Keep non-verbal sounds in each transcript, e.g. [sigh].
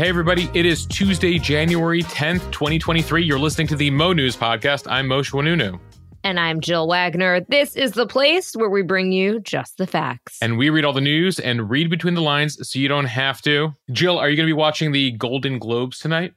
Hey, everybody. It is Tuesday, January 10th, 2023. You're listening to the Mo News Podcast. I'm Mosheh Oinounou. And I'm Jill Wagner. This is the place where we bring you just the facts. And we read all the news and read between the lines so you don't have to. Jill, are you going to be watching the Golden Globes tonight?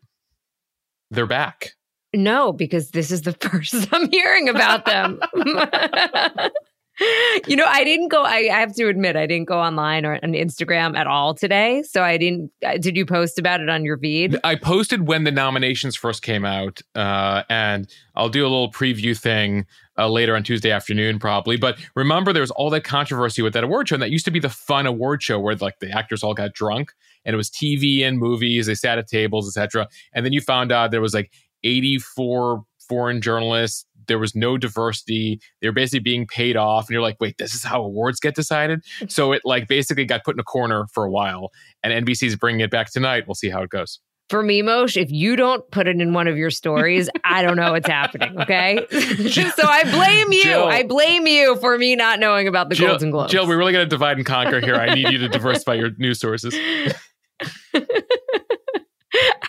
They're back. No, because this is the [laughs] first I'm hearing about them. [laughs] [laughs] you know, I didn't go. I, I, have to admit, I didn't go online or on Instagram at all today. So I didn't. Uh, did you post about it on your feed? I posted when the nominations first came out, uh, and I'll do a little preview thing uh, later on Tuesday afternoon, probably. But remember, there was all that controversy with that award show, and that used to be the fun award show where like the actors all got drunk, and it was TV and movies. They sat at tables, etc. And then you found out there was like 84 foreign journalists there was no diversity. They were basically being paid off. And you're like, wait, this is how awards get decided? [laughs] So it like basically got put in a corner for a while. And NBC's bringing it back tonight. We'll see how it goes. For me, Mosheh, if you don't put it in one of your stories, [laughs] I don't know what's happening. Okay. [laughs] so I blame you. Jill, I blame you for me not knowing about the Jill, Golden Globes. Jill, we're really going to divide and conquer here. I need you to diversify your news sources.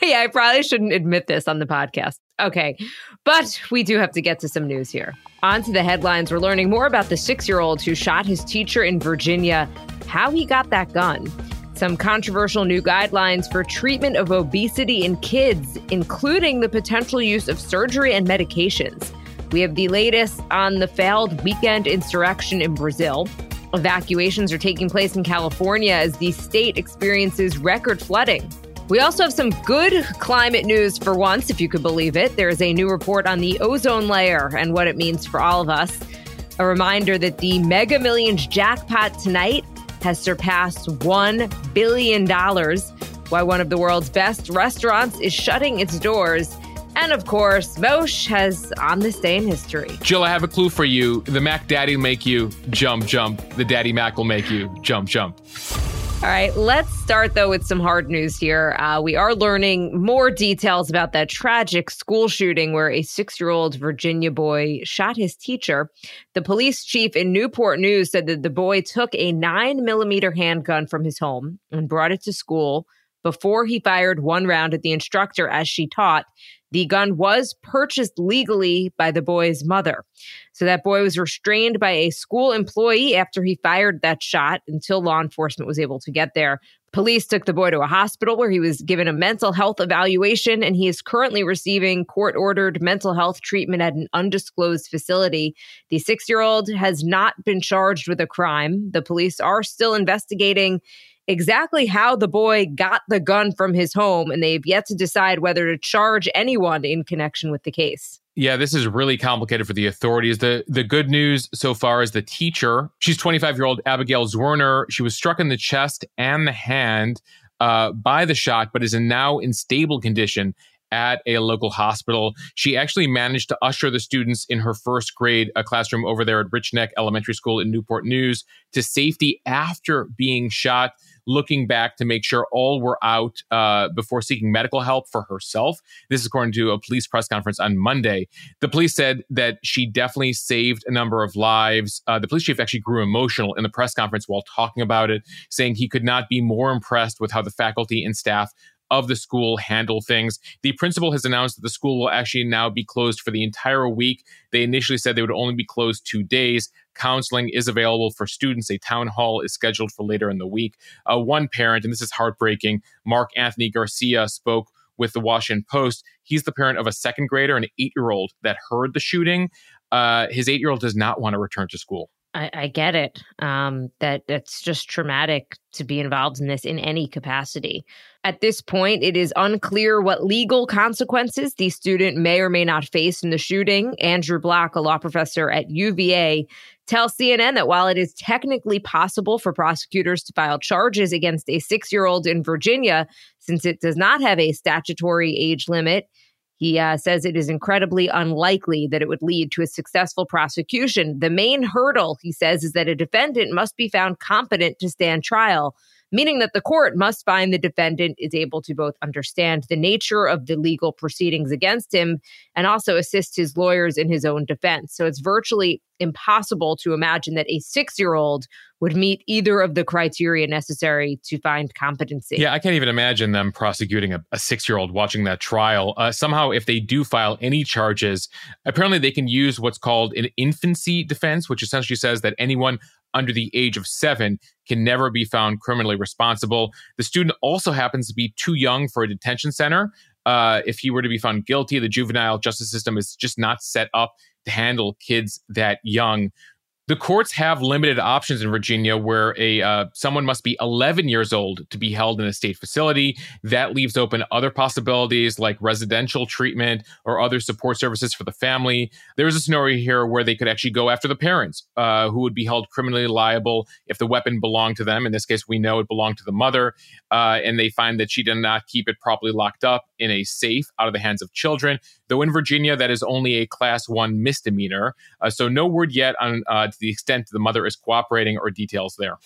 Yeah, I probably shouldn't admit this on the podcast. Okay, but we do have to get to some news here. On to the headlines. We're learning more about the six year old who shot his teacher in Virginia, how he got that gun, some controversial new guidelines for treatment of obesity in kids, including the potential use of surgery and medications. We have the latest on the failed weekend insurrection in Brazil. Evacuations are taking place in California as the state experiences record flooding. We also have some good climate news for once, if you could believe it. There is a new report on the ozone layer and what it means for all of us. A reminder that the Mega Millions jackpot tonight has surpassed $1 billion, why one of the world's best restaurants is shutting its doors. And of course, Mosheh has on this day in history. Jill, I have a clue for you. The Mac Daddy will make you jump, jump. The Daddy Mac will make you jump, jump. All right, let's start though with some hard news here. Uh, we are learning more details about that tragic school shooting where a six year old Virginia boy shot his teacher. The police chief in Newport News said that the boy took a nine millimeter handgun from his home and brought it to school before he fired one round at the instructor as she taught. The gun was purchased legally by the boy's mother. So that boy was restrained by a school employee after he fired that shot until law enforcement was able to get there. Police took the boy to a hospital where he was given a mental health evaluation and he is currently receiving court ordered mental health treatment at an undisclosed facility. The six year old has not been charged with a crime. The police are still investigating exactly how the boy got the gun from his home, and they've yet to decide whether to charge anyone in connection with the case. Yeah, this is really complicated for the authorities. The the good news so far is the teacher. She's 25 year old Abigail Zwerner. She was struck in the chest and the hand uh, by the shot, but is now in stable condition at a local hospital. She actually managed to usher the students in her first grade classroom over there at Rich Neck Elementary School in Newport News to safety after being shot looking back to make sure all were out uh, before seeking medical help for herself. This is according to a police press conference on Monday. The police said that she definitely saved a number of lives. Uh, the police chief actually grew emotional in the press conference while talking about it, saying he could not be more impressed with how the faculty and staff of the school handle things. The principal has announced that the school will actually now be closed for the entire week. They initially said they would only be closed two days. Counseling is available for students. A town hall is scheduled for later in the week. Uh, one parent, and this is heartbreaking, Mark Anthony Garcia spoke with the Washington Post. He's the parent of a second grader, an eight year old that heard the shooting. Uh, his eight year old does not want to return to school. I, I get it. Um, that that's just traumatic to be involved in this in any capacity. At this point, it is unclear what legal consequences the student may or may not face in the shooting. Andrew Block, a law professor at UVA, tells CNN that while it is technically possible for prosecutors to file charges against a six year old in Virginia, since it does not have a statutory age limit, he uh, says it is incredibly unlikely that it would lead to a successful prosecution. The main hurdle, he says, is that a defendant must be found competent to stand trial. Meaning that the court must find the defendant is able to both understand the nature of the legal proceedings against him and also assist his lawyers in his own defense. So it's virtually impossible to imagine that a six year old would meet either of the criteria necessary to find competency. Yeah, I can't even imagine them prosecuting a, a six year old watching that trial. Uh, somehow, if they do file any charges, apparently they can use what's called an infancy defense, which essentially says that anyone under the age of seven can never be found criminally responsible. The student also happens to be too young for a detention center. Uh, if he were to be found guilty, the juvenile justice system is just not set up to handle kids that young. The courts have limited options in Virginia where a uh, someone must be 11 years old to be held in a state facility. That leaves open other possibilities like residential treatment or other support services for the family. There's a scenario here where they could actually go after the parents uh, who would be held criminally liable if the weapon belonged to them. In this case, we know it belonged to the mother, uh, and they find that she did not keep it properly locked up in a safe out of the hands of children. Though in Virginia, that is only a class one misdemeanor. Uh, so no word yet on uh, to the extent the mother is cooperating or details there.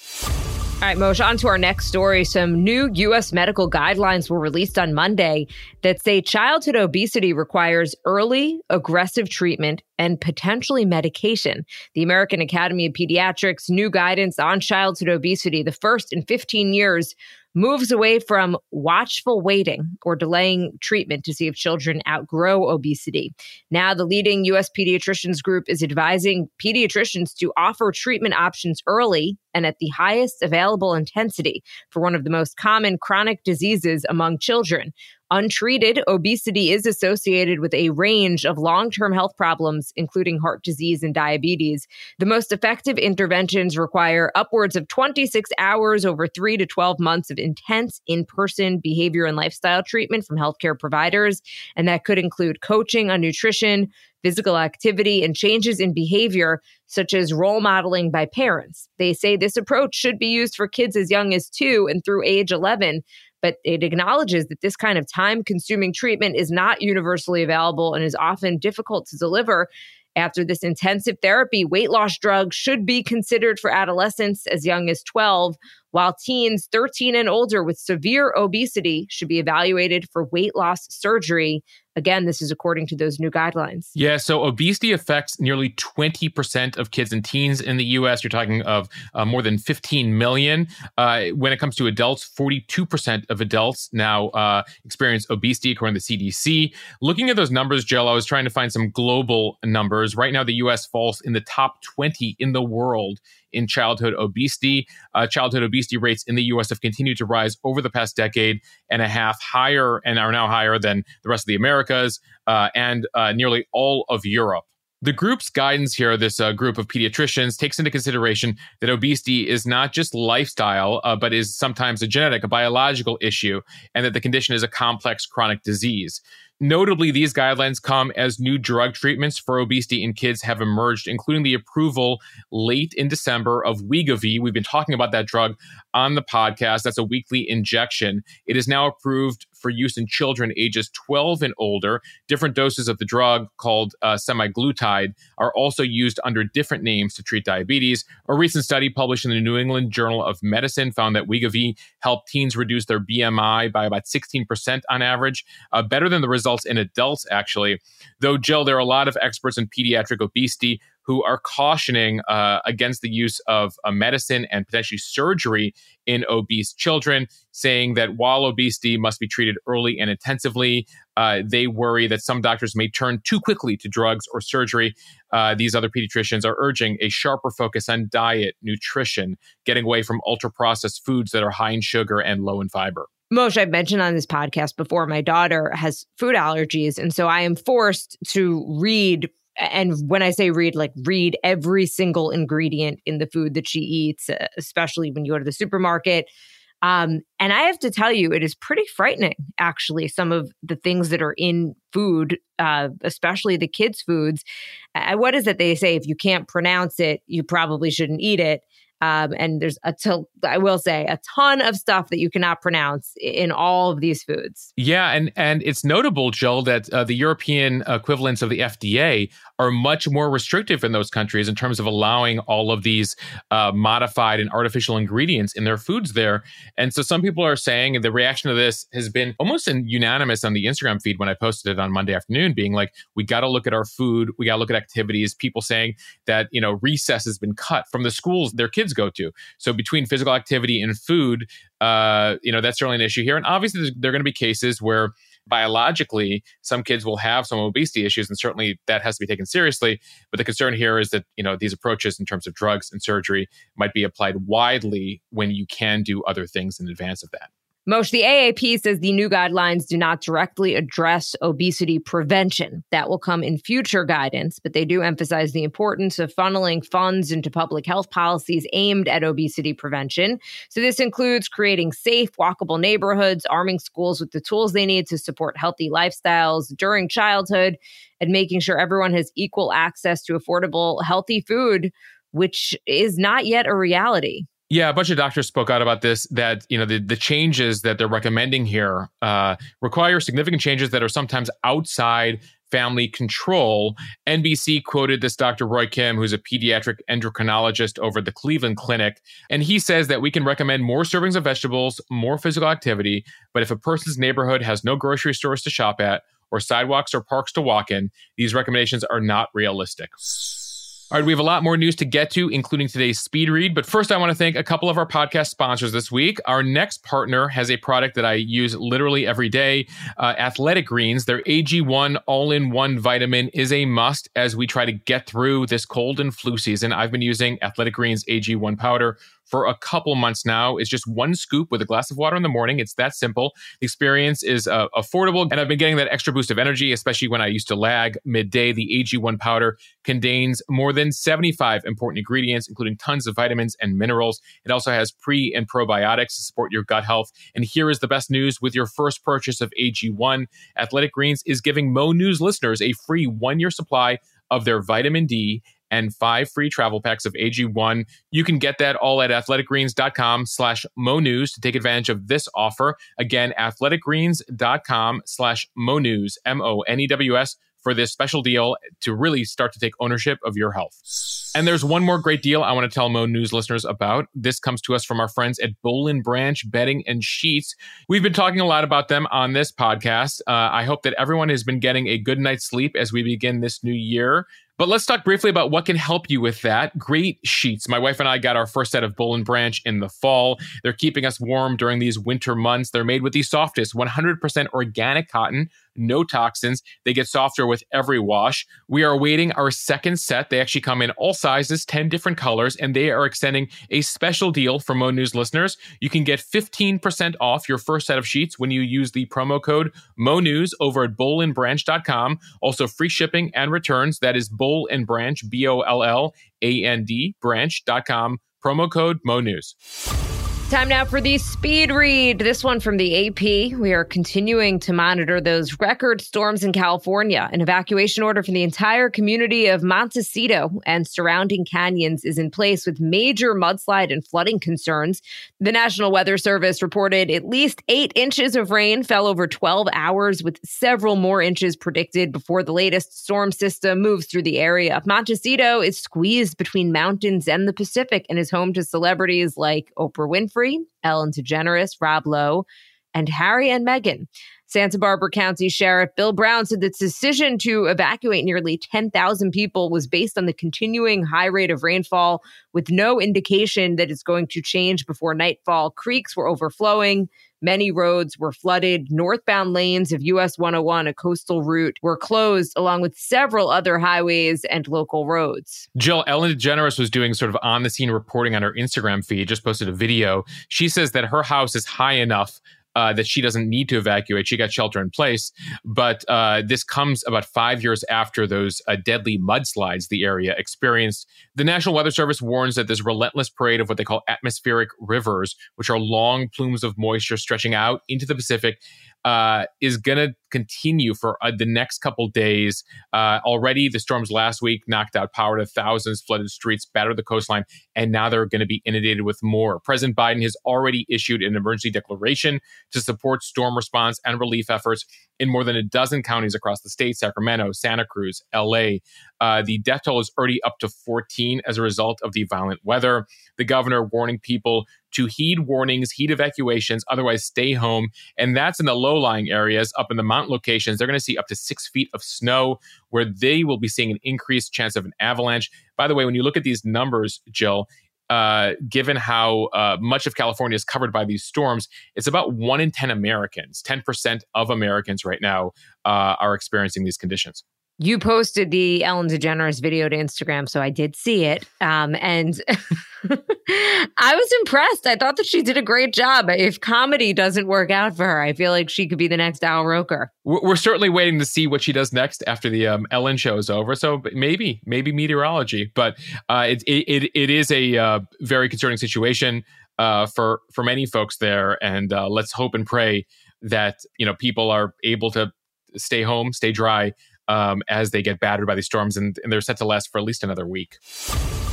All right, Mosheh, on to our next story. Some new U.S. medical guidelines were released on Monday that say childhood obesity requires early, aggressive treatment and potentially medication. The American Academy of Pediatrics' new guidance on childhood obesity, the first in 15 years, moves away from watchful waiting or delaying treatment to see if children outgrow obesity. Now, the leading U.S. pediatricians group is advising pediatricians to offer treatment options early and at the highest available intensity for one of the most common chronic diseases among children. Untreated, obesity is associated with a range of long term health problems, including heart disease and diabetes. The most effective interventions require upwards of 26 hours over three to 12 months of intense in person behavior and lifestyle treatment from healthcare providers. And that could include coaching on nutrition, physical activity, and changes in behavior, such as role modeling by parents. They say this approach should be used for kids as young as two and through age 11 but it acknowledges that this kind of time consuming treatment is not universally available and is often difficult to deliver. After this intensive therapy, weight loss drugs should be considered for adolescents as young as 12, while teens 13 and older with severe obesity should be evaluated for weight loss surgery Again, this is according to those new guidelines. Yeah, so obesity affects nearly 20% of kids and teens in the US. You're talking of uh, more than 15 million. Uh, when it comes to adults, 42% of adults now uh, experience obesity, according to the CDC. Looking at those numbers, Jill, I was trying to find some global numbers. Right now, the US falls in the top 20 in the world in childhood obesity. Uh, childhood obesity rates in the US have continued to rise over the past decade and a half, higher and are now higher than the rest of the Americas uh, and uh, nearly all of Europe. The group's guidance here, this uh, group of pediatricians, takes into consideration that obesity is not just lifestyle, uh, but is sometimes a genetic, a biological issue, and that the condition is a complex chronic disease. Notably, these guidelines come as new drug treatments for obesity in kids have emerged, including the approval late in December of Wegovy. We've been talking about that drug on the podcast. That's a weekly injection. It is now approved for use in children ages 12 and older. Different doses of the drug, called uh, semaglutide, are also used under different names to treat diabetes. A recent study published in the New England Journal of Medicine found that Wegovy helped teens reduce their BMI by about 16% on average, uh, better than the results in adults, actually. Though, Jill, there are a lot of experts in pediatric obesity who are cautioning uh, against the use of a medicine and potentially surgery in obese children, saying that while obesity must be treated early and intensively, uh, they worry that some doctors may turn too quickly to drugs or surgery. Uh, these other pediatricians are urging a sharper focus on diet, nutrition, getting away from ultra processed foods that are high in sugar and low in fiber. Mosheh, I've mentioned on this podcast before, my daughter has food allergies. And so I am forced to read and when I say read, like read every single ingredient in the food that she eats, especially when you go to the supermarket. Um, and I have to tell you, it is pretty frightening, actually, some of the things that are in food, uh, especially the kids' foods. Uh, what is it they say? If you can't pronounce it, you probably shouldn't eat it. Um, and there's a t- I will say a ton of stuff that you cannot pronounce in all of these foods. Yeah, and and it's notable, Jill, that uh, the European equivalents of the FDA are much more restrictive in those countries in terms of allowing all of these uh, modified and artificial ingredients in their foods there. And so some people are saying and the reaction to this has been almost unanimous on the Instagram feed when I posted it on Monday afternoon, being like, we got to look at our food, we got to look at activities. People saying that you know recess has been cut from the schools their kids go to. So between physical activity and food, uh, you know that's certainly an issue here. And obviously, there are going to be cases where biologically some kids will have some obesity issues and certainly that has to be taken seriously but the concern here is that you know these approaches in terms of drugs and surgery might be applied widely when you can do other things in advance of that Mosheh, the AAP says the new guidelines do not directly address obesity prevention. That will come in future guidance, but they do emphasize the importance of funneling funds into public health policies aimed at obesity prevention. So, this includes creating safe, walkable neighborhoods, arming schools with the tools they need to support healthy lifestyles during childhood, and making sure everyone has equal access to affordable, healthy food, which is not yet a reality. Yeah, a bunch of doctors spoke out about this. That you know the the changes that they're recommending here uh, require significant changes that are sometimes outside family control. NBC quoted this Dr. Roy Kim, who's a pediatric endocrinologist over the Cleveland Clinic, and he says that we can recommend more servings of vegetables, more physical activity, but if a person's neighborhood has no grocery stores to shop at or sidewalks or parks to walk in, these recommendations are not realistic. All right, we have a lot more news to get to, including today's speed read. But first, I want to thank a couple of our podcast sponsors this week. Our next partner has a product that I use literally every day uh, Athletic Greens. Their AG1 all in one vitamin is a must as we try to get through this cold and flu season. I've been using Athletic Greens AG1 powder for a couple months now. It's just one scoop with a glass of water in the morning. It's that simple. The experience is uh, affordable, and I've been getting that extra boost of energy, especially when I used to lag midday. The AG1 powder contains more than 75 important ingredients, including tons of vitamins and minerals. It also has pre and probiotics to support your gut health. And here is the best news with your first purchase of AG1, Athletic Greens is giving Mo News listeners a free one year supply of their vitamin D and five free travel packs of AG1. You can get that all at athleticgreens.com slash monews to take advantage of this offer. Again, athleticgreens.com slash monews, M-O-N-E-W-S, for this special deal to really start to take ownership of your health. And there's one more great deal I want to tell Mo News listeners about. This comes to us from our friends at Boll and Branch Bedding and Sheets. We've been talking a lot about them on this podcast. Uh, I hope that everyone has been getting a good night's sleep as we begin this new year. But let's talk briefly about what can help you with that. Great sheets. My wife and I got our first set of Boll and Branch in the fall. They're keeping us warm during these winter months. They're made with the softest 100% organic cotton, no toxins. They get softer with every wash. We are awaiting our second set. They actually come in all sizes, 10 different colors, and they are extending a special deal for Mo News listeners. You can get 15% off your first set of sheets when you use the promo code Mo News over at bollandbranch.com. Also, free shipping and returns. That is Boll and Branch, B O L L A N D, branch.com. Promo code Mo News. Time now for the speed read. This one from the AP. We are continuing to monitor those record storms in California. An evacuation order for the entire community of Montecito and surrounding canyons is in place with major mudslide and flooding concerns. The National Weather Service reported at least eight inches of rain fell over 12 hours, with several more inches predicted before the latest storm system moves through the area. Montecito is squeezed between mountains and the Pacific and is home to celebrities like Oprah Winfrey. Ellen DeGeneres, Rob Lowe, and Harry and Meghan. Santa Barbara County Sheriff Bill Brown said that the decision to evacuate nearly 10,000 people was based on the continuing high rate of rainfall, with no indication that it's going to change before nightfall. Creeks were overflowing. Many roads were flooded. Northbound lanes of US 101, a coastal route, were closed, along with several other highways and local roads. Jill, Ellen DeGeneres was doing sort of on the scene reporting on her Instagram feed, just posted a video. She says that her house is high enough uh, that she doesn't need to evacuate. She got shelter in place. But uh, this comes about five years after those uh, deadly mudslides the area experienced. The National Weather Service warns that this relentless parade of what they call atmospheric rivers, which are long plumes of moisture stretching out into the Pacific, uh, is going to continue for uh, the next couple days. Uh, already, the storms last week knocked out power to thousands, flooded streets, battered the coastline, and now they're going to be inundated with more. President Biden has already issued an emergency declaration to support storm response and relief efforts in more than a dozen counties across the state Sacramento, Santa Cruz, LA. Uh, the death toll is already up to 14 as a result of the violent weather. The governor warning people to heed warnings, heed evacuations, otherwise stay home. And that's in the low lying areas. Up in the mountain locations, they're going to see up to six feet of snow, where they will be seeing an increased chance of an avalanche. By the way, when you look at these numbers, Jill, uh, given how uh, much of California is covered by these storms, it's about one in 10 Americans, 10% of Americans right now uh, are experiencing these conditions. You posted the Ellen DeGeneres video to Instagram, so I did see it. Um, and [laughs] I was impressed. I thought that she did a great job. If comedy doesn't work out for her, I feel like she could be the next Al Roker. We're certainly waiting to see what she does next after the um, Ellen show is over. So maybe, maybe meteorology, but uh, it, it, it is a uh, very concerning situation uh, for for many folks there. And uh, let's hope and pray that you know people are able to stay home, stay dry um, as they get battered by these storms, and, and they're set to last for at least another week.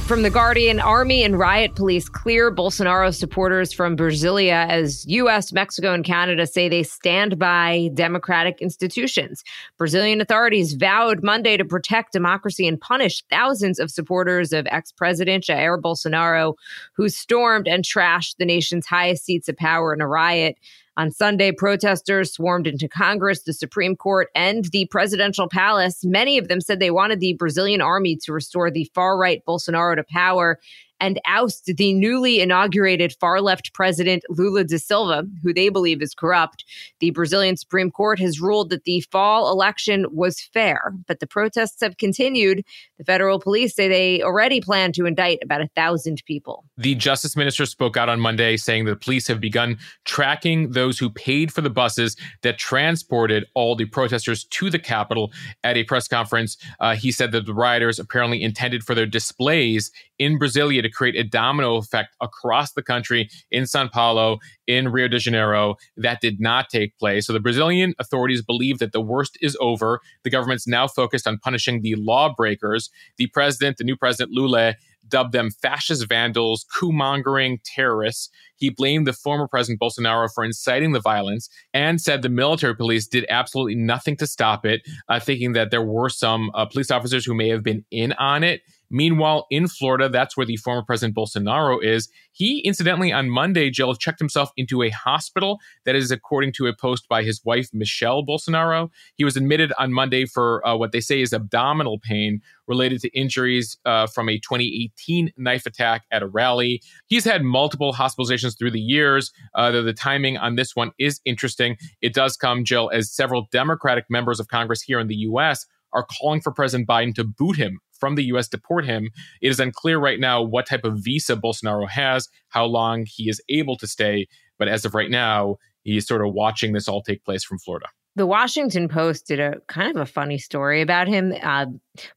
From The Guardian, Army and riot police clear Bolsonaro supporters from Brasilia as U.S., Mexico, and Canada say they stand by democratic institutions. Brazilian authorities vowed Monday to protect democracy and punish thousands of supporters of ex President Jair Bolsonaro who stormed and trashed the nation's highest seats of power in a riot. On Sunday, protesters swarmed into Congress, the Supreme Court, and the presidential palace. Many of them said they wanted the Brazilian army to restore the far right Bolsonaro to power and oust the newly inaugurated far left president Lula da Silva, who they believe is corrupt. The Brazilian Supreme Court has ruled that the fall election was fair, but the protests have continued. The federal police say they already plan to indict about a thousand people. The justice minister spoke out on Monday saying the police have begun tracking those who paid for the buses that transported all the protesters to the Capitol. At a press conference, uh, he said that the rioters apparently intended for their displays in Brasilia to create a domino effect across the country in Sao Paulo, in Rio de Janeiro. That did not take place. So the Brazilian authorities believe that the worst is over. The government's now focused on punishing the lawbreakers. The president, the new president Lula, dubbed them fascist vandals, coup mongering terrorists. He blamed the former President Bolsonaro for inciting the violence and said the military police did absolutely nothing to stop it, uh, thinking that there were some uh, police officers who may have been in on it. Meanwhile, in Florida, that's where the former President Bolsonaro is. He, incidentally, on Monday, Jill checked himself into a hospital. That is according to a post by his wife, Michelle Bolsonaro. He was admitted on Monday for uh, what they say is abdominal pain related to injuries uh, from a 2018 knife attack at a rally. He's had multiple hospitalizations through the years. Uh, the, the timing on this one is interesting. It does come, Jill, as several Democratic members of Congress here in the U.S. are calling for President Biden to boot him from the US deport him. It is unclear right now what type of visa Bolsonaro has, how long he is able to stay. But as of right now, he is sort of watching this all take place from Florida. The Washington Post did a kind of a funny story about him. Uh,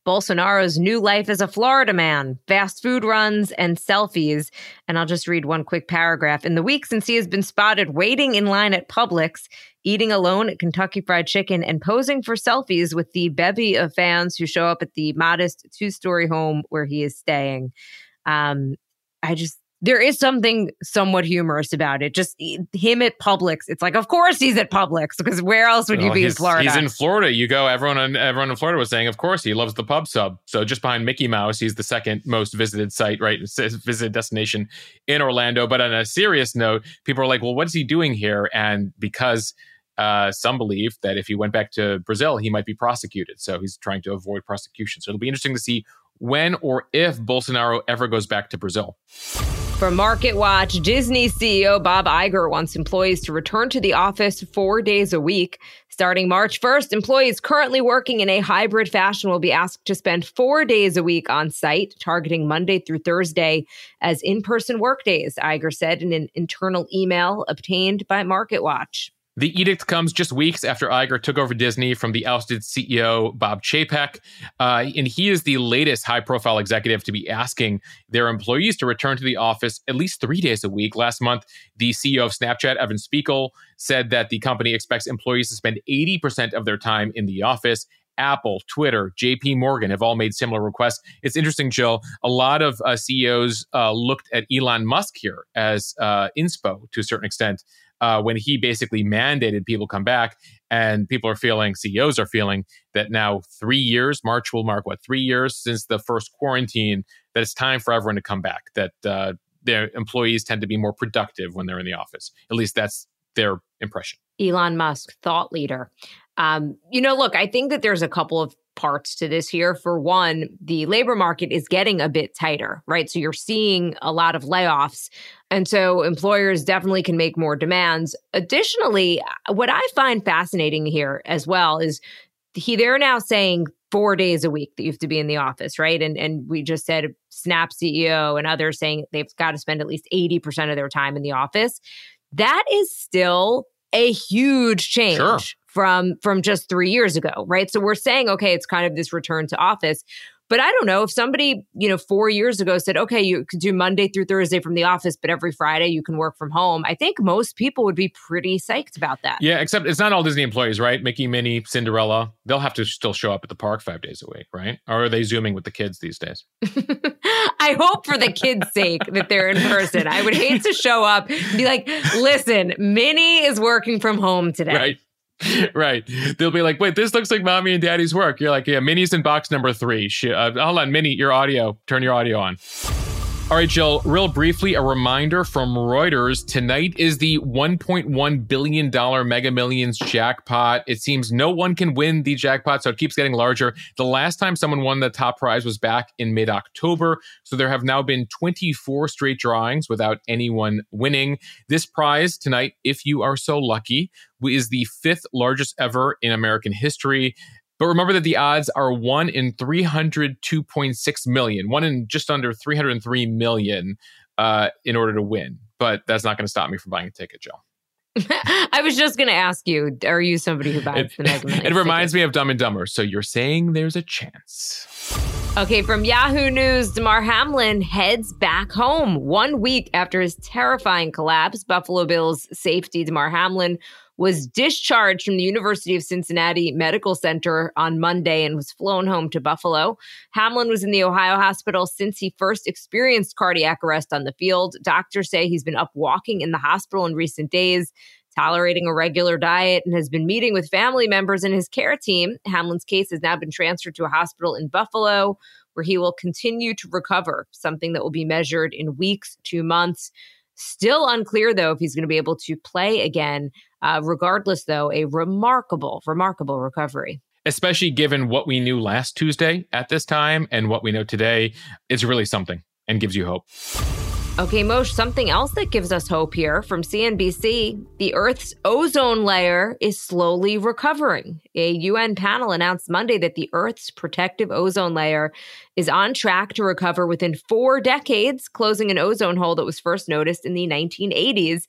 Bolsonaro's new life as a Florida man, fast food runs, and selfies. And I'll just read one quick paragraph. In the week since he has been spotted waiting in line at Publix, eating alone at Kentucky Fried Chicken, and posing for selfies with the bevy of fans who show up at the modest two story home where he is staying. Um, I just there is something somewhat humorous about it. Just him at Publix. It's like, of course he's at Publix because where else would well, you be in Florida? He's in Florida. You go. Everyone, in, everyone in Florida was saying, of course he loves the pub sub. So just behind Mickey Mouse, he's the second most visited site, right? Visited destination in Orlando. But on a serious note, people are like, well, what's he doing here? And because uh, some believe that if he went back to Brazil, he might be prosecuted. So he's trying to avoid prosecution. So it'll be interesting to see when or if Bolsonaro ever goes back to Brazil. From Market Watch, Disney CEO Bob Iger wants employees to return to the office four days a week. Starting March 1st, employees currently working in a hybrid fashion will be asked to spend four days a week on site, targeting Monday through Thursday as in person workdays, Iger said in an internal email obtained by Market Watch. The edict comes just weeks after Iger took over Disney from the ousted CEO Bob Chapek. Uh, and he is the latest high profile executive to be asking their employees to return to the office at least three days a week. Last month, the CEO of Snapchat, Evan Spiegel, said that the company expects employees to spend 80% of their time in the office. Apple, Twitter, JP Morgan have all made similar requests. It's interesting, Jill. A lot of uh, CEOs uh, looked at Elon Musk here as uh, inspo to a certain extent uh, when he basically mandated people come back. And people are feeling, CEOs are feeling that now three years, March will mark what, three years since the first quarantine, that it's time for everyone to come back, that uh, their employees tend to be more productive when they're in the office. At least that's their impression. Elon Musk, thought leader. Um, you know, look, I think that there's a couple of parts to this here. For one, the labor market is getting a bit tighter, right? So you're seeing a lot of layoffs. And so employers definitely can make more demands. Additionally, uh, what I find fascinating here as well is he they're now saying four days a week that you have to be in the office, right? And and we just said Snap CEO and others saying they've got to spend at least 80% of their time in the office. That is still a huge change sure. From from just 3 years ago, right? So we're saying okay, it's kind of this return to office. But I don't know if somebody, you know, four years ago said, okay, you could do Monday through Thursday from the office, but every Friday you can work from home. I think most people would be pretty psyched about that. Yeah, except it's not all Disney employees, right? Mickey, Minnie, Cinderella, they'll have to still show up at the park five days a week, right? Or are they zooming with the kids these days? [laughs] I hope for the kids' sake that they're in person. I would hate to show up and be like, listen, Minnie is working from home today. Right. [laughs] right. They'll be like, wait, this looks like mommy and daddy's work. You're like, yeah, Minnie's in box number three. She, uh, hold on, Minnie, your audio. Turn your audio on. All right, Jill, real briefly, a reminder from Reuters. Tonight is the $1.1 billion Mega Millions jackpot. It seems no one can win the jackpot, so it keeps getting larger. The last time someone won the top prize was back in mid October. So there have now been 24 straight drawings without anyone winning. This prize tonight, if you are so lucky, is the fifth largest ever in American history. But remember that the odds are 1 in 302.6 million, one in just under 303 million uh, in order to win. But that's not going to stop me from buying a ticket, Joe. [laughs] I was just going to ask you, are you somebody who buys it, the Mega [laughs] Millions? It reminds ticket? me of Dumb and Dumber. So you're saying there's a chance. Okay, from Yahoo News, Damar Hamlin heads back home one week after his terrifying collapse. Buffalo Bills safety Damar Hamlin was discharged from the University of Cincinnati Medical Center on Monday and was flown home to Buffalo. Hamlin was in the Ohio hospital since he first experienced cardiac arrest on the field. Doctors say he's been up walking in the hospital in recent days tolerating a regular diet, and has been meeting with family members and his care team. Hamlin's case has now been transferred to a hospital in Buffalo where he will continue to recover, something that will be measured in weeks to months. Still unclear, though, if he's going to be able to play again. Uh, regardless, though, a remarkable, remarkable recovery. Especially given what we knew last Tuesday at this time and what we know today, it's really something and gives you hope. Okay, Mosh, something else that gives us hope here from CNBC the Earth's ozone layer is slowly recovering. A UN panel announced Monday that the Earth's protective ozone layer is on track to recover within four decades, closing an ozone hole that was first noticed in the 1980s.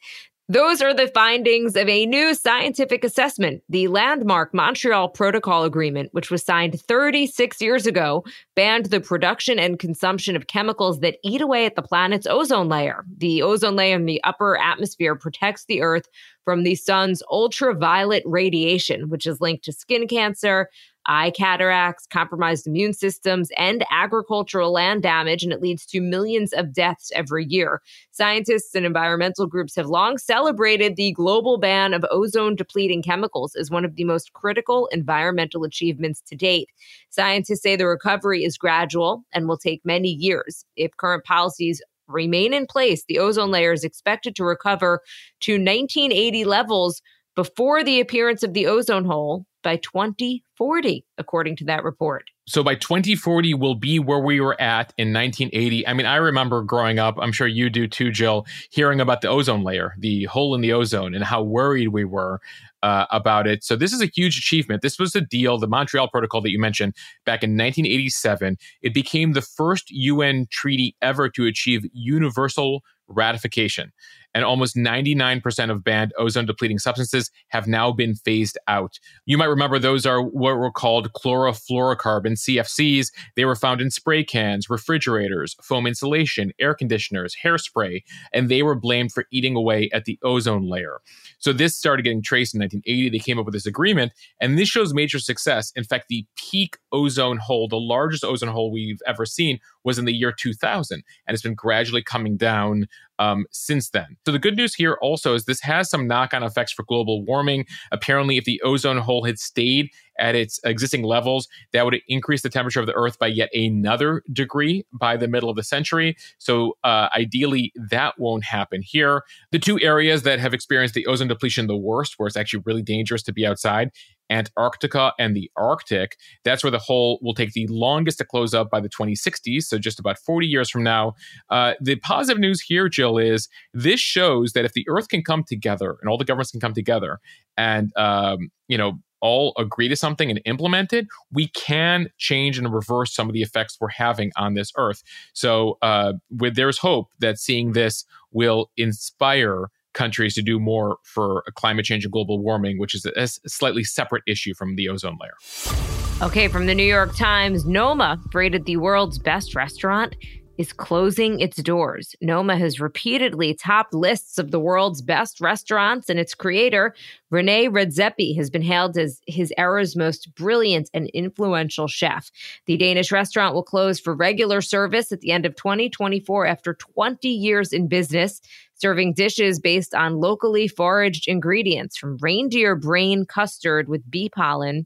Those are the findings of a new scientific assessment. The landmark Montreal Protocol Agreement, which was signed 36 years ago, banned the production and consumption of chemicals that eat away at the planet's ozone layer. The ozone layer in the upper atmosphere protects the Earth from the sun's ultraviolet radiation, which is linked to skin cancer, eye cataracts, compromised immune systems, and agricultural land damage, and it leads to millions of deaths every year. Scientists and environmental groups have long celebrated the global ban of ozone depleting chemicals as one of the most critical environmental achievements to date. Scientists say the recovery is gradual and will take many years. If current policies remain in place, the ozone layer is expected to recover to 1980 levels before the appearance of the ozone hole by 2040, according to that report. So by 2040, we'll be where we were at in 1980. I mean, I remember growing up, I'm sure you do too, Jill, hearing about the ozone layer, the hole in the ozone, and how worried we were uh, about it. So this is a huge achievement. This was the deal, the Montreal Protocol that you mentioned back in 1987. It became the first UN treaty ever to achieve universal ratification. And almost 99% of banned ozone depleting substances have now been phased out. You might remember those are what were called chlorofluorocarbons, CFCs. They were found in spray cans, refrigerators, foam insulation, air conditioners, hairspray, and they were blamed for eating away at the ozone layer. So this started getting traced in 1980. They came up with this agreement, and this shows major success. In fact, the peak ozone hole, the largest ozone hole we've ever seen, was in the year 2000, and it's been gradually coming down um, since then. So the good news here also is this has some knock-on effects for global warming. Apparently, if the ozone hole had stayed at its existing levels, that would increase the temperature of the Earth by yet another degree by the middle of the century. So uh, ideally, that won't happen here. The two areas that have experienced the ozone depletion the worst, where it's actually really dangerous to be outside, Antarctica and the Arctic. That's where the hole will take the longest to close up by the 2060s, so just about 40 years from now. Uh, the positive news here, Jill, is this shows that if the Earth can come together and all the governments can come together and, um, you know, all agree to something and implement it, we can change and reverse some of the effects we're having on this earth. So, uh, with, there's hope that seeing this will inspire countries to do more for climate change and global warming, which is a, a slightly separate issue from the ozone layer. Okay, from the New York Times, Noma, rated the world's best restaurant, is closing its doors. Noma has repeatedly topped lists of the world's best restaurants, and its creator, Rene Redzepi, has been hailed as his era's most brilliant and influential chef. The Danish restaurant will close for regular service at the end of 2024 after 20 years in business, serving dishes based on locally foraged ingredients from reindeer brain custard with bee pollen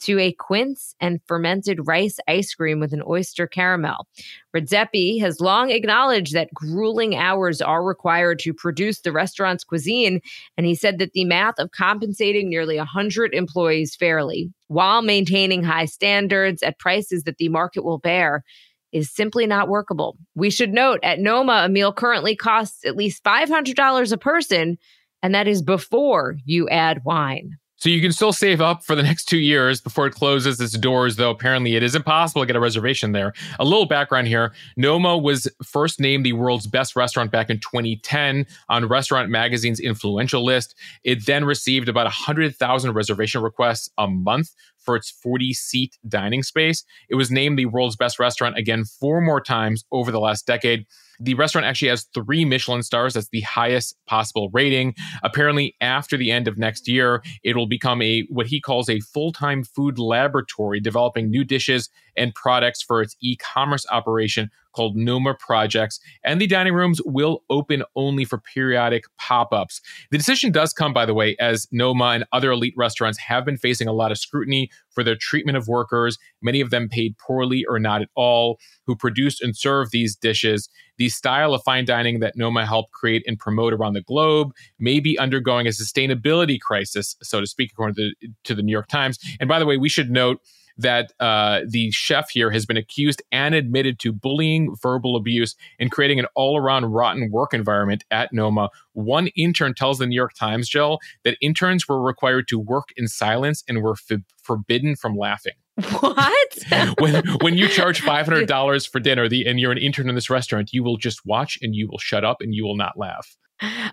to a quince and fermented rice ice cream with an oyster caramel. Redzepi has long acknowledged that grueling hours are required to produce the restaurant's cuisine, and he said that the math of compensating nearly 100 employees fairly while maintaining high standards at prices that the market will bear is simply not workable. We should note at Noma, a meal currently costs at least $500 a person, and that is before you add wine. So you can still save up for the [laughs] next two years before it closes its doors, though apparently it is impossible to get a reservation there. A little background here Noma was first named the world's best restaurant back in 2010 on Restaurant Magazine's influential list. It then received about 100,000 reservation requests a month for its 40 seat dining space. It was named the world's best restaurant again four more times over the last decade. The restaurant actually has three Michelin stars. That's the highest possible rating. Apparently, after the end of next year, it will become a what he calls a full-time food laboratory, developing new dishes and products for its e-commerce operation called Noma Projects, and the dining rooms will open only for periodic pop ups. The decision does come, by the way, as Noma and other elite restaurants have been facing a lot of scrutiny for their treatment of workers, many of them paid poorly or not at all, who produce and serve these dishes. The style of fine dining that Noma helped create and promote around the globe may be undergoing a sustainability crisis, so to speak, according to, to the New York Times. And by the way, we should note that uh, the chef here has been accused and admitted to bullying, verbal abuse, and creating an all around rotten work environment at Noma. One intern tells the New York Times, Jill, that interns were required to work in silence and were f- forbidden from laughing. What? [laughs] when when you charge [laughs] five hundred dollars for dinner, the and you're an intern in this restaurant, you will just watch and you will shut up and you will not laugh.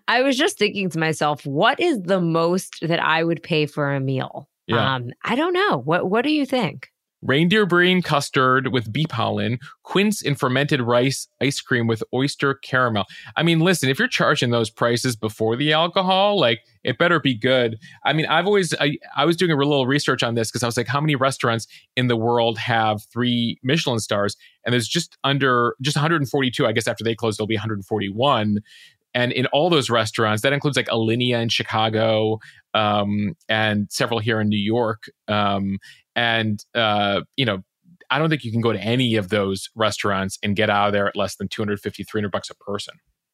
I was just thinking to myself, what is the most that I would pay for a meal? Yeah. Um, I don't know. What What do you think? Reindeer brain custard with bee pollen, quince and fermented rice ice cream with oyster caramel. I mean, listen, if you're charging those prices before the alcohol, like it better be good. I mean, I've always I, I was doing a little research on this because I was like, how many restaurants in the world have three Michelin stars? And there's just under just 142. I guess after they close, there'll be 141. And in all those restaurants, that includes like Alinea in Chicago um, and several here in New York. Um, and, uh, you know, I don't think you can go to any of those restaurants and get out of there at less than 250, 300 bucks a person.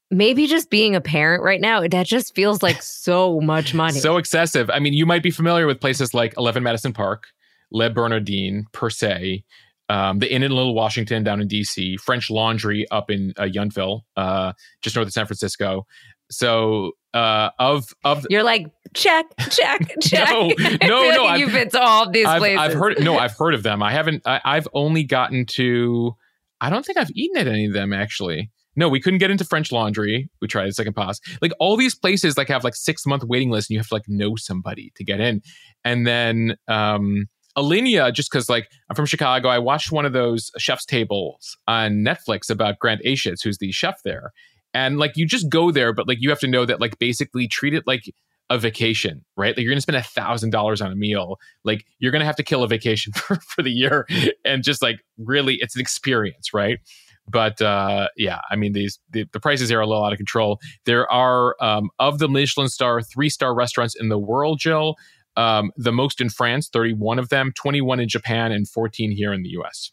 Maybe just being a parent right now, that just feels like [laughs] so much money. so excessive. I mean, you might be familiar with places like 11 Madison Park, Le Bernardin, per se, um, the Inn in Little Washington down in DC, French Laundry up in uh, Yountville, uh, just north of San Francisco. So uh, of of you're like check check [laughs] check. no, [laughs] no, no. Like you've been to all these I've, places. I've heard no, [laughs] I've heard of them. I haven't. I, I've only gotten to. I don't think I've eaten at any of them actually. No, we couldn't get into French Laundry. We tried a second pass. Like all these places like have like six month waiting lists and you have to like know somebody to get in. And then um Alinea, just because like I'm from Chicago, I watched one of those chef's tables on Netflix about Grant Achatz, who's the chef there. And like you just go there, but like you have to know that like basically treat it like a vacation, right? Like you're gonna spend a thousand dollars on a meal. Like you're gonna have to kill a vacation [laughs] for, for the year and just like really it's an experience, right? But uh, yeah, I mean these the, the, prices here are a little out of control. There are um, of the Michelin star three star restaurants in the world, Jill. Um, the most in France, 31 of them, 21 in Japan, and 14 here in the US.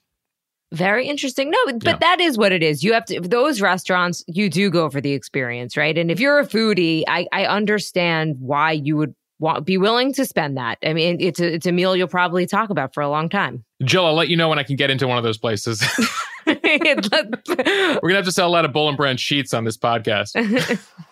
Very interesting. No, but yeah. that is what it is. You have to those restaurants. You do go for the experience, right? And if you're a foodie, I, I understand why you would want be willing to spend that. I mean, it's a it's a meal you'll probably talk about for a long time. Jill, I'll let you know when I can get into one of those places. [laughs] [laughs] We're gonna have to sell a lot of Boll and Branch sheets on this podcast. [laughs]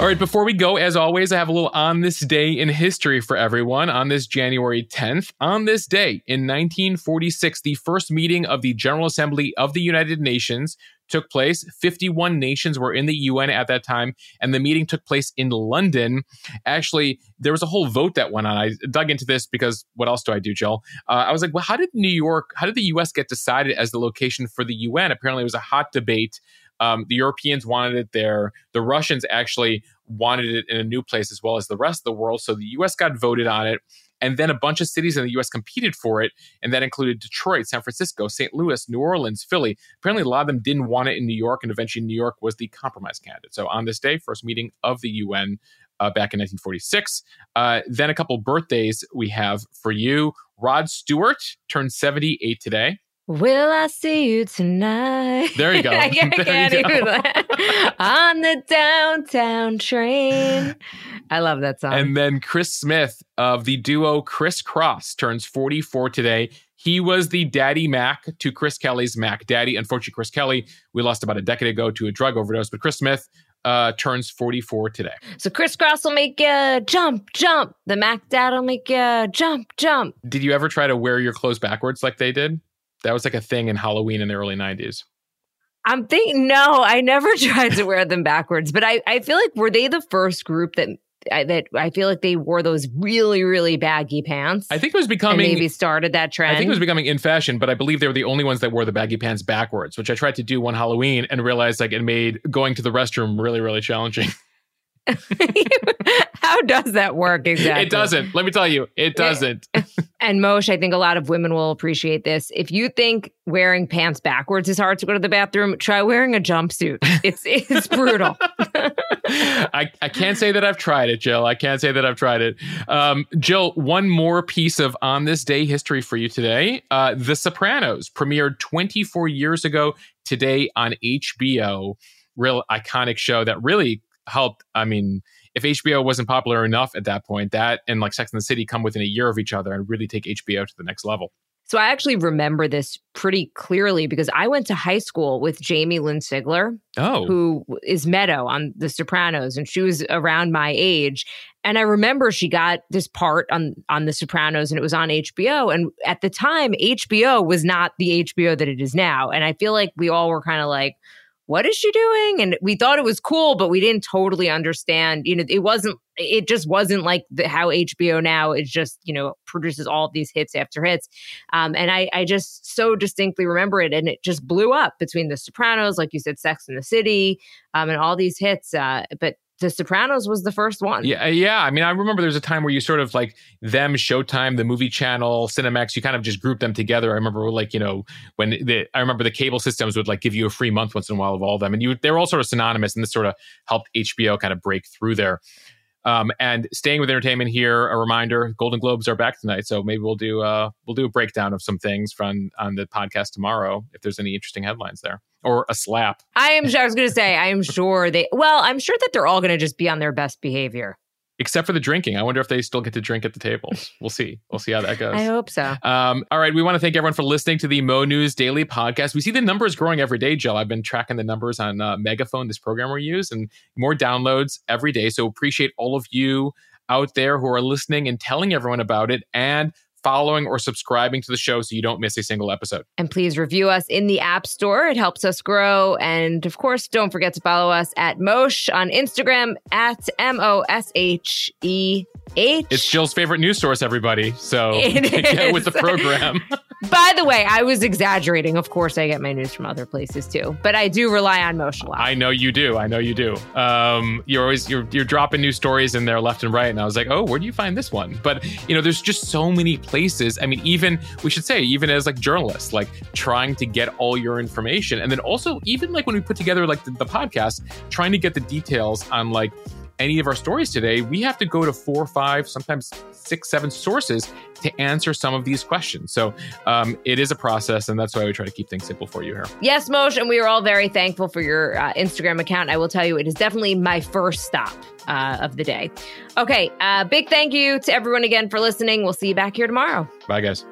All right, before we go, as always, I have a little on this day in history for everyone. On this January 10th, on this day in 1946, the first meeting of the General Assembly of the United Nations took place. 51 nations were in the UN at that time, and the meeting took place in London. Actually, there was a whole vote that went on. I dug into this because what else do I do, Jill? Uh, I was like, well, how did New York, how did the US get decided as the location for the UN? Apparently, it was a hot debate um, the Europeans wanted it there. The Russians actually wanted it in a new place as well as the rest of the world. So the US got voted on it. And then a bunch of cities in the US competed for it. And that included Detroit, San Francisco, St. Louis, New Orleans, Philly. Apparently, a lot of them didn't want it in New York. And eventually, New York was the compromise candidate. So on this day, first meeting of the UN uh, back in 1946. Uh, then a couple birthdays we have for you. Rod Stewart turned 78 today. Will I see you tonight? There you go. [laughs] I [laughs] can't, I can't even [laughs] on the downtown train. I love that song. And then Chris Smith of the duo Kris Kross turns 44 today. He was the daddy Mac to Chris Kelly's Mac Daddy. Unfortunately, Chris Kelly, we lost about a decade ago to a drug overdose, but Chris Smith uh, turns 44 today. So Kris Kross will make you jump, jump. The Mac Dad will make you jump, jump. Did you ever try to wear your clothes backwards like they did? That was like a thing in Halloween in the early 90s. I'm thinking, no, I never [laughs] tried to wear them backwards, but I, I feel like were they the first group that I, that I feel like they wore those really, really baggy pants. I think it was becoming maybe started that trend. I think it was becoming in fashion, but I believe they were the only ones that wore the baggy pants backwards, which I tried to do one Halloween and realized like it made going to the restroom really, really challenging. [laughs] [laughs] How does that work exactly? It doesn't. Let me tell you, it eh, doesn't. And Mosheh, I think a lot of women will appreciate this. If you think wearing pants backwards is hard to go to the bathroom, try wearing a jumpsuit. It's it's brutal. [laughs] I, I can't say that I've tried it, Jill. I can't say that I've tried it. Um, Jill, one more piece of on this day history for you today. Uh, the Sopranos premiered 24 years ago today on HBO. Real iconic show that really helped. I mean, if HBO wasn't popular enough at that point, that and like Sex and the City come within a year of each other and really take HBO to the next level. So I actually remember this pretty clearly because I went to high school with Jamie Lynn Sigler, oh. who is Meadow on The Sopranos, and she was around my age. And I remember she got this part on on The Sopranos, and it was on HBO. And at the time, HBO was not the HBO that it is now. And I feel like we all were kind of like, what is she doing? And we thought it was cool, but we didn't totally understand. You know, it wasn't, it just wasn't like the, how HBO now is just, you know, produces all these hits after hits. Um, and I, I just so distinctly remember it. And it just blew up between The Sopranos, like you said, Sex in the City, um, and all these hits. Uh, but the Sopranos was the first one. Yeah, uh, yeah. I mean, I remember there's a time where you sort of like them, Showtime, the movie channel, Cinemax. You kind of just group them together. I remember like you know when the I remember the cable systems would like give you a free month once in a while of all of them, and you they were all sort of synonymous, and this sort of helped HBO kind of break through there. Um, and staying with entertainment here, a reminder: Golden Globes are back tonight, so maybe we'll do uh, we'll do a breakdown of some things from on the podcast tomorrow if there's any interesting headlines there or a slap. I am. I was going to say I am sure they. Well, I'm sure that they're all going to just be on their best behavior except for the drinking. I wonder if they still get to drink at the tables. [laughs] We'll see. We'll see how that goes. I hope so. Um, all right. We want to thank everyone for listening to the Mo News Daily Podcast. We see the numbers growing every day, Jill. I've been tracking the numbers on uh, Megaphone, this program we use, and more downloads every day. So appreciate all of you out there who are listening and telling everyone about it. And following or subscribing to the show so you don't miss a single episode. And please review us in the App Store. It helps us grow. And of course, don't forget to follow us at Mosheh on Instagram at M O S H E H. It's Jill's favorite news source, everybody. So [laughs] get with the program. [laughs] By the way, I was exaggerating. Of course, I get my news from other places too, but I do rely on lot. I know you do. I know you do. Um, you're always you're you're dropping new stories in there left and right, and I was like, oh, where do you find this one? But you know, there's just so many places. I mean, even we should say, even as like journalists, like trying to get all your information, and then also even like when we put together like the, the podcast, trying to get the details on like any of our stories today, we have to go to four, five, sometimes six, seven sources to answer some of these questions. So um, it is a process, and that's why we try to keep things simple for you here. Yes, Mosheh, and we are all very thankful for your uh, Instagram account. I will tell you, it is definitely my first stop uh, of the day. Okay, uh, big thank you to everyone again for listening. We'll see you back here tomorrow. Bye, guys.